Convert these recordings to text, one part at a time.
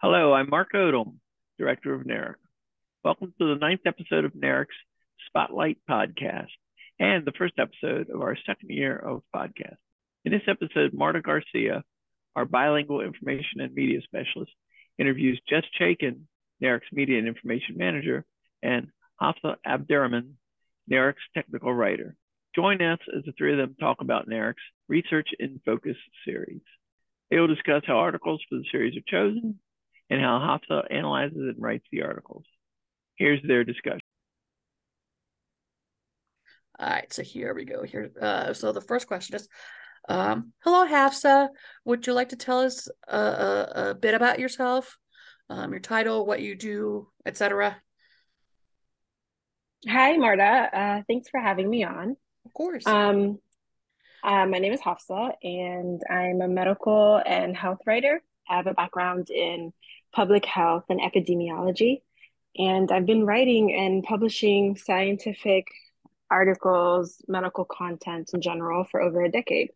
Hello, I'm Mark Odum, Director of NARIC. Welcome to the ninth episode of NARIC's Spotlight Podcast and the first episode of our second year of podcast. In this episode, Marta Garcia, our bilingual information and media specialist, interviews Jess Chaiken, NARIC's Media and Information Manager, and Hafsa Abdirahman, NARIC's technical writer. Join us as the three of them talk about NARIC's Research in Focus series. They will discuss how articles for the series are chosen and how Hafsa analyzes and writes the articles. Here's their discussion. All right, so here we go. Here, uh, so the first question is, um, hello, Hafsa. Would you like to tell us a, a, a bit about yourself, um, your title, what you do, etc.? Hi, Marta. Uh, thanks for having me on. Of course. Um, uh, my name is Hafsa, and I'm a medical and health writer. I have a background in public health and epidemiology. And I've been writing and publishing scientific articles, medical content in general for over a decade.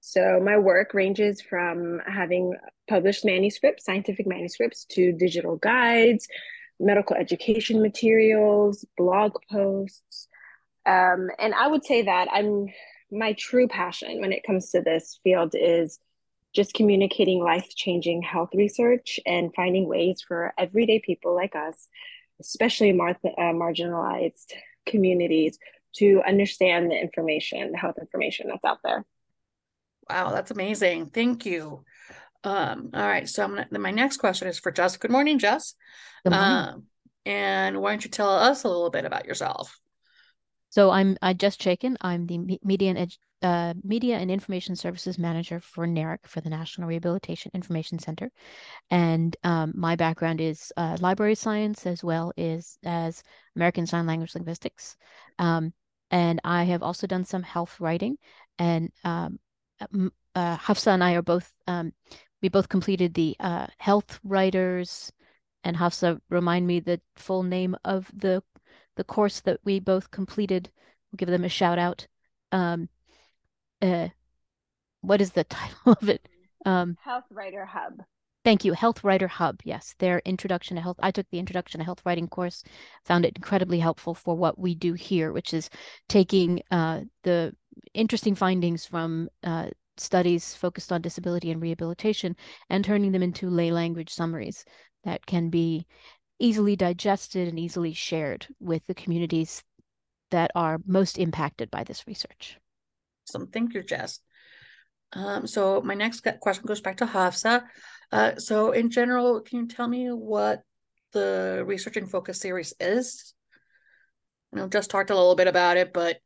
So my work ranges from having published manuscripts, scientific manuscripts, to digital guides, medical education materials, blog posts. Um, and I would say that I'm my true passion when it comes to this field is just communicating life changing health research and finding ways for everyday people like us, especially mar- uh, marginalized communities, to understand the information, the health information that's out there. Wow, that's amazing. Thank you. Um, all right, so I'm gonna, my next question is for Jess. Good morning, Jess. Good morning. Um, and why don't you tell us a little bit about yourself? So I'm I Jess Chaiken. I'm the media and uh, Media and Information Services Manager for NARIC for the National Rehabilitation Information Center. And um, my background is uh, library science as well as, as American Sign Language Linguistics. Um, and I have also done some health writing. And um, uh, Hafsa and I are both, um, we both completed the uh, health writers. And Hafsa, remind me the full name of the the course that we both completed. We'll give them a shout out. Um, uh, what is the title of it? Um, Health Writer Hub. Thank you, Health Writer Hub. Yes, their introduction to health. I took the introduction to health writing course. Found it incredibly helpful for what we do here, which is taking uh, the interesting findings from uh, studies focused on disability and rehabilitation and turning them into lay language summaries that can be easily digested and easily shared with the communities that are most impacted by this research. Awesome. Thank you, Jess. Um, so my next question goes back to Hafsa. Uh, so in general, can you tell me what the Research in Focus series is? You know just talked a little bit about it, but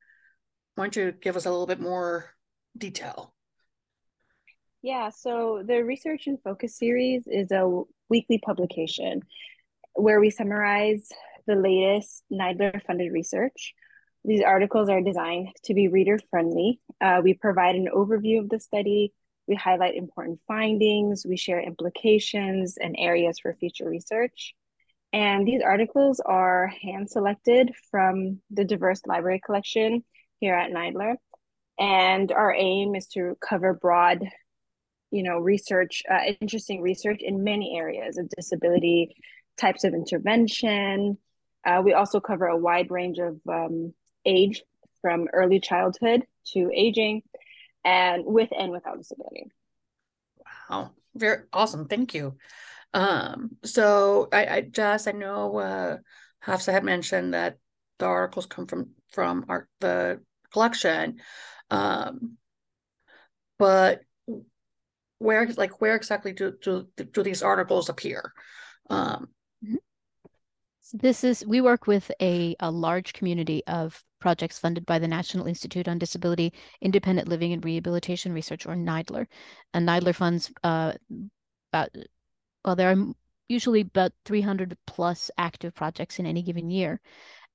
why don't you give us a little bit more detail? Yeah, so the Research in Focus series is a weekly publication where we summarize the latest NIDILRR funded research these articles are designed to be reader friendly. Uh, we provide an overview of the study, we highlight important findings, we share implications and areas for future research. And these articles are hand selected from the diverse library collection here at NIDILRR. And our aim is to cover broad, you know, research, uh, interesting research in many areas of disability, types of intervention. Uh, we also cover a wide range of um, age from early childhood to aging and with and without disability. Wow. Very awesome. Thank you. Um, so I, I just I know uh Hafsa had mentioned that the articles come from from our the collection. Um but where like where exactly do do, do these articles appear? Um this is we work with a, a large community of projects funded by the National Institute on Disability, Independent Living and Rehabilitation Research, or NIDILRR. And NIDILRR funds uh, about well, there are usually about 300 plus active projects in any given year.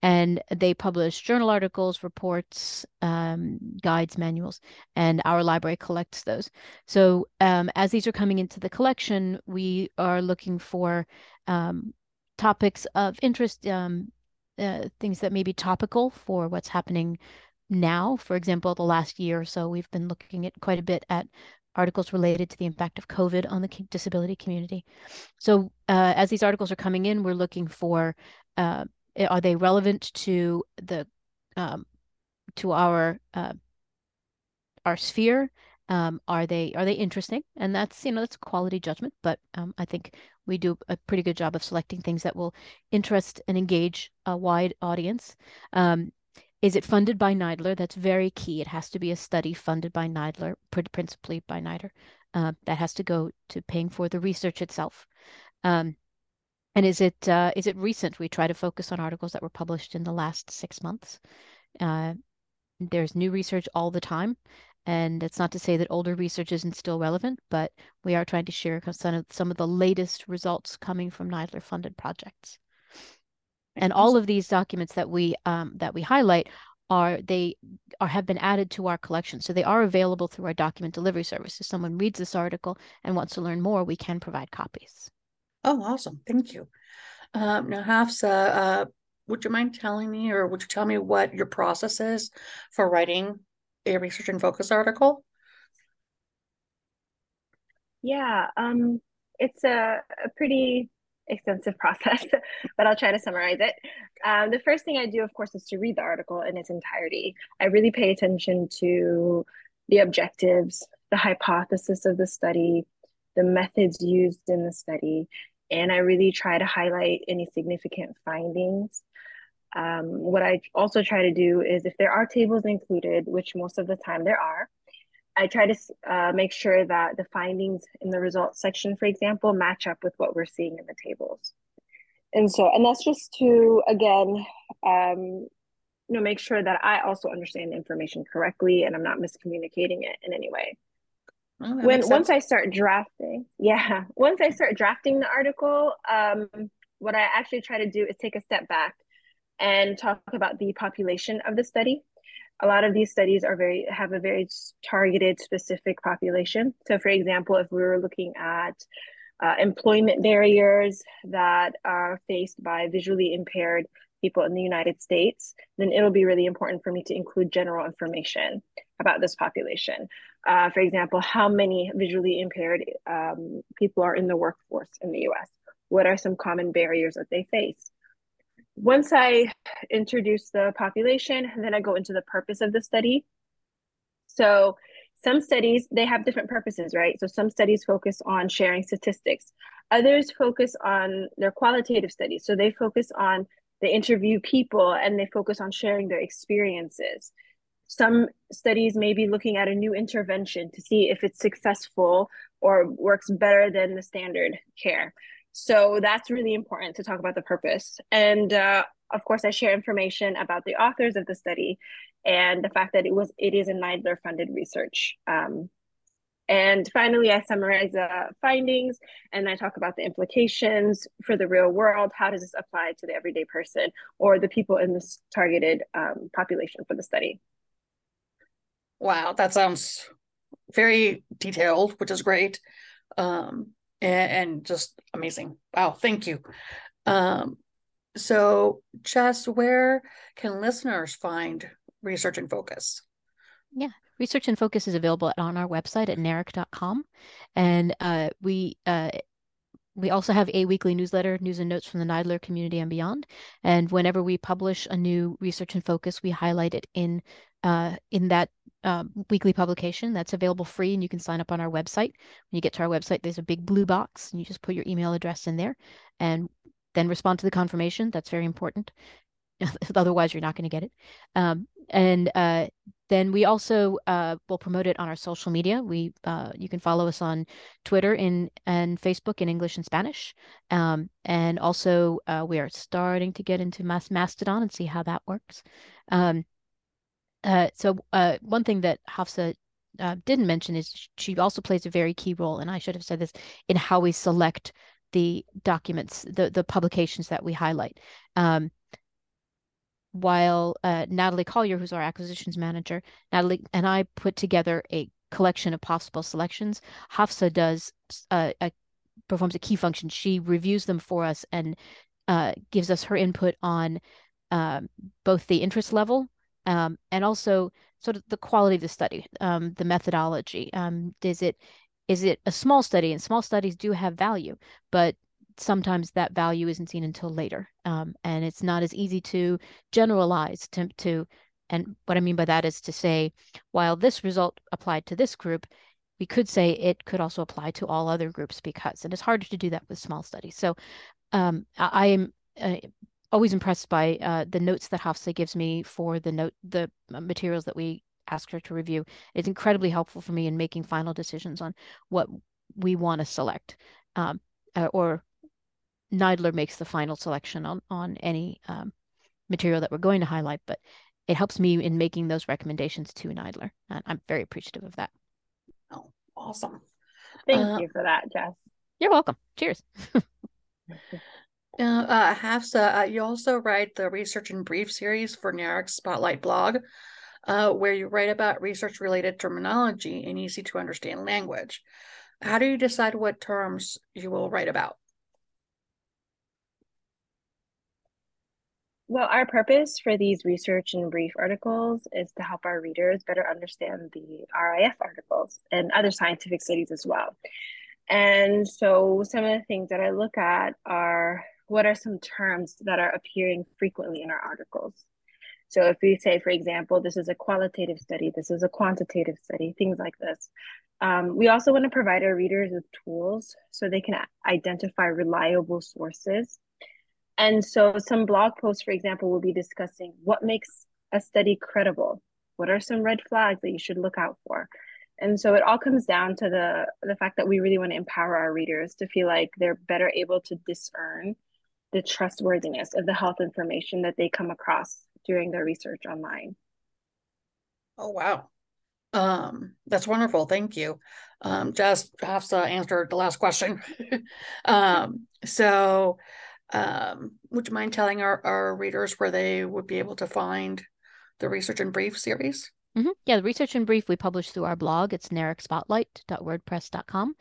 And they publish journal articles, reports, um, guides, manuals, and our library collects those. So um, as these are coming into the collection, we are looking for um, topics of interest, um, uh, things that may be topical for what's happening now. For example, the last year or so, we've been looking at quite a bit at articles related to the impact of COVID on the disability community. So uh, as these articles are coming in, we're looking for uh, are they relevant to the um, to our uh, our sphere? Um, are they are they interesting? And that's you know that's quality judgment, but um, I think we do a pretty good job of selecting things that will interest and engage a wide audience. Um, is it funded by NIDILRR? That's very key. It has to be a study funded by NIDILRR, principally by NIDILRR. Uh, that has to go to paying for the research itself. Um, and is it uh, is it recent? We try to focus on articles that were published in the last six months. Uh, there's new research all the time, and it's not to say that older research isn't still relevant, but we are trying to share some of some of the latest results coming from NIDILRR funded projects. And all of these documents that we um, that we highlight are they are have been added to our collection. So they are available through our document delivery service. If someone reads this article and wants to learn more, we can provide copies. Oh, awesome. Thank you. Um, now, Hafsa, uh, would you mind telling me or would you tell me what your process is for writing a research and focus article? Yeah, um, it's a, a pretty extensive process, but I'll try to summarize it. Um, the first thing I do, of course, is to read the article in its entirety. I really pay attention to the objectives, the hypothesis of the study, the methods used in the study, and I really try to highlight any significant findings. Um, what I also try to do is if there are tables included, which most of the time there are, I try to uh, make sure that the findings in the results section, for example, match up with what we're seeing in the tables. And so, and that's just to, again, um, you know, make sure that I also understand the information correctly and I'm not miscommunicating it in any way. Oh, when once I start drafting, yeah, once I start drafting the article, um, what I actually try to do is take a step back and talk about the population of the study. A lot of these studies are very have a very targeted specific population. So for example if we were looking at uh, employment barriers that are faced by visually impaired people in the united states then it'll be really important for me to include general information about this population. Uh, for example how many visually impaired um, people are in the workforce in the us what are some common barriers that they face once I introduce the population, then I go into the purpose of the study. So some studies, they have different purposes, right? So some studies focus on sharing statistics. Others focus on their qualitative studies. So they focus on they interview people and they focus on sharing their experiences. Some studies may be looking at a new intervention to see if it's successful or works better than the standard care. So that's really important to talk about the purpose. And uh, of course, I share information about the authors of the study and the fact that it was it is a NIDILRR funded research. Um, and finally, I summarize the findings and I talk about the implications for the real world. How does this apply to the everyday person or the people in this targeted um, population for the study? Wow, that sounds very detailed, which is great. Um, and, and just amazing. Wow, thank you. Um, so, Jess, where can listeners find Research in Focus? Yeah, Research in Focus is available on our website at NARIC.com. And uh, we uh, we also have a weekly newsletter, news and notes from the NIDILRR community and beyond. And whenever we publish a new research and focus, we highlight it in uh, in that um, weekly publication that's available free and you can sign up on our website. When you get to our website, there's a big blue box and you just put your email address in there and then respond to the confirmation. That's very important. Otherwise, you're not going to get it. Um, and uh, then we also uh, will promote it on our social media. We uh, you can follow us on Twitter in and Facebook in English and Spanish, um, and also uh, we are starting to get into Mastodon and see how that works. Um, uh, so uh, one thing that Hafsa uh, didn't mention is she also plays a very key role, and I should have said this in how we select the documents, the the publications that we highlight. Um, while uh, Natalie Collier, who's our acquisitions manager, Natalie and I put together a collection of possible selections. Hafsa does uh, a, performs a key function. She reviews them for us and gives us her input on um, both the interest level um, and also sort of the quality of the study, um, the methodology. Um, is it is it a small study? And small studies do have value, but sometimes that value isn't seen until later, um, and it's not as easy to generalize to to. And what I mean by that is to say, while this result applied to this group, we could say it could also apply to all other groups because, and it's harder to do that with small studies. So um, I, am uh, always impressed by uh, the notes that Hafsa gives me for the note the uh, materials that we ask her to review. It's incredibly helpful for me in making final decisions on what we want to select, um, uh, or NIDILRR makes the final selection on on any um, material that we're going to highlight, but it helps me in making those recommendations to NIDILRR, and I'm very appreciative of that. Oh, awesome! Thank uh, you for that, Jess. You're welcome. Cheers. Uh, uh, Hafsa, uh, you also write the Research in Brief series for NARIC's Spotlight blog, uh, where you write about research related terminology in easy to understand language. How do you decide what terms you will write about? Well, our purpose for these research and brief articles is to help our readers better understand the RIF articles and other scientific studies as well. And so some of the things that I look at are what are some terms that are appearing frequently in our articles? So if we say, for example, this is a qualitative study, this is a quantitative study, things like this. Um, we also want to provide our readers with tools so they can identify reliable sources. And so some blog posts, for example, will be discussing what makes a study credible. What are some red flags that you should look out for? And so it all comes down to the the fact that we really want to empower our readers to feel like they're better able to discern the trustworthiness of the health information that they come across during their research online. Oh wow. Um, that's wonderful. Thank you. Um, just Hafsa answered the last question. um, so um, would you mind telling our, our readers where they would be able to find the Research in Brief series? Mm-hmm. Yeah, the Research in Brief we publish through our blog. It's naricspotlight.wordpress.com.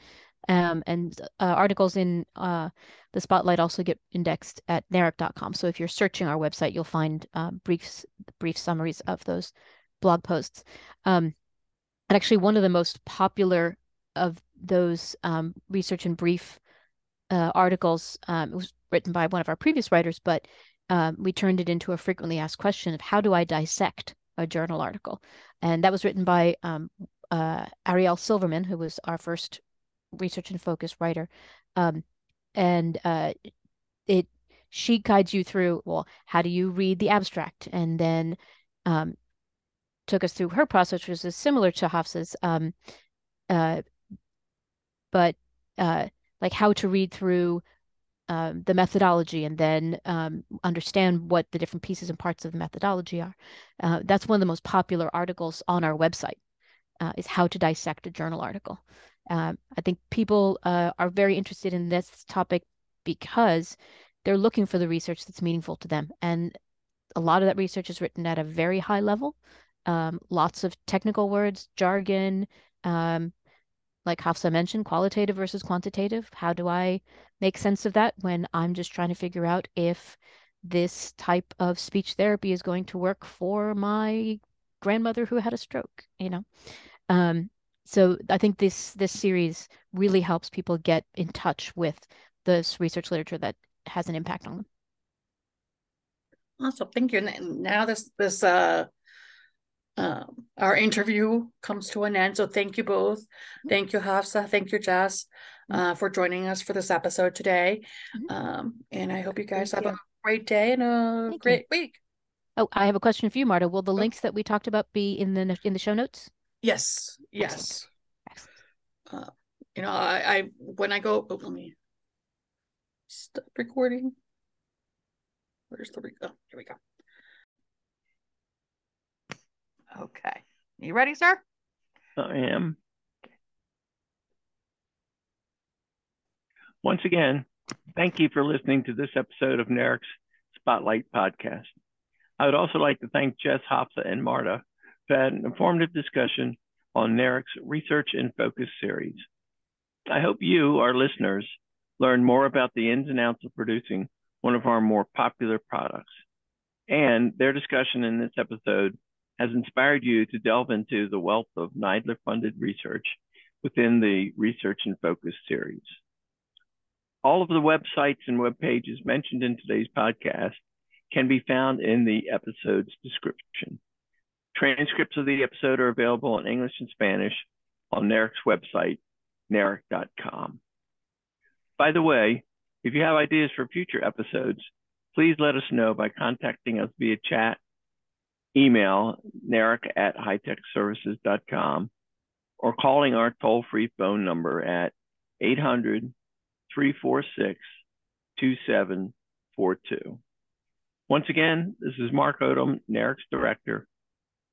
Um, and uh, articles in uh, the Spotlight also get indexed at NARIC.com. So if you're searching our website, you'll find uh, briefs, brief summaries of those blog posts. Um, and actually, one of the most popular of those um, research in brief uh, articles um, was written by one of our previous writers, but um, we turned it into a frequently asked question of how do I dissect a journal article? And that was written by uh, Ariel Silverman, who was our first research and focus writer. Um, and uh, it she guides you through well how do you read the abstract and then um, took us through her process which is similar to Hafsa's um, uh, but uh, like how to read through um, the methodology and then um, understand what the different pieces and parts of the methodology are. Uh, that's one of the most popular articles on our website uh, is how to dissect a journal article. Um, I think people uh, are very interested in this topic because they're looking for the research that's meaningful to them. And a lot of that research is written at a very high level, um, lots of technical words, jargon, um, like Hafsa mentioned, qualitative versus quantitative. How do I make sense of that when I'm just trying to figure out if this type of speech therapy is going to work for my grandmother who had a stroke, you know? Um, so I think this this series really helps people get in touch with this research literature that has an impact on them. Awesome, thank you. And now this this uh, uh, our interview comes to an end. So thank you both. Mm-hmm. Thank you, Hafsa. Thank you, Jess, mm-hmm. uh, for joining us for this episode today. Mm-hmm. Um, and I hope you guys thank have you. a great day and a thank great you. week. Oh, I have a question for you, Marta. Will the links that we talked about be in the in the show notes? Yes. Yes. Uh, you know, I, I when I go, oh, let me stop recording. Where's the oh, here we go. Okay, you ready, sir? I am. Once again, thank you for listening to this episode of NARIC's Spotlight Podcast. I would also like to thank Jess Hafsa and Marta for an informative discussion on NARIC's Research in Focus series. I hope you, our listeners, learn more about the ins and outs of producing one of our more popular products. And their discussion in this episode has inspired you to delve into the wealth of NIDILRR funded research within the Research in Focus series. All of the websites and web pages mentioned in today's podcast can be found in the episode's description. Transcripts of the episode are available in English and Spanish on NARIC's website, naric.com. By the way, if you have ideas for future episodes, please let us know by contacting us via chat, email, naric at heitechservices.com, or calling our toll free phone number at 800 346 2742. Once again, this is Mark Odum, NARIC's director.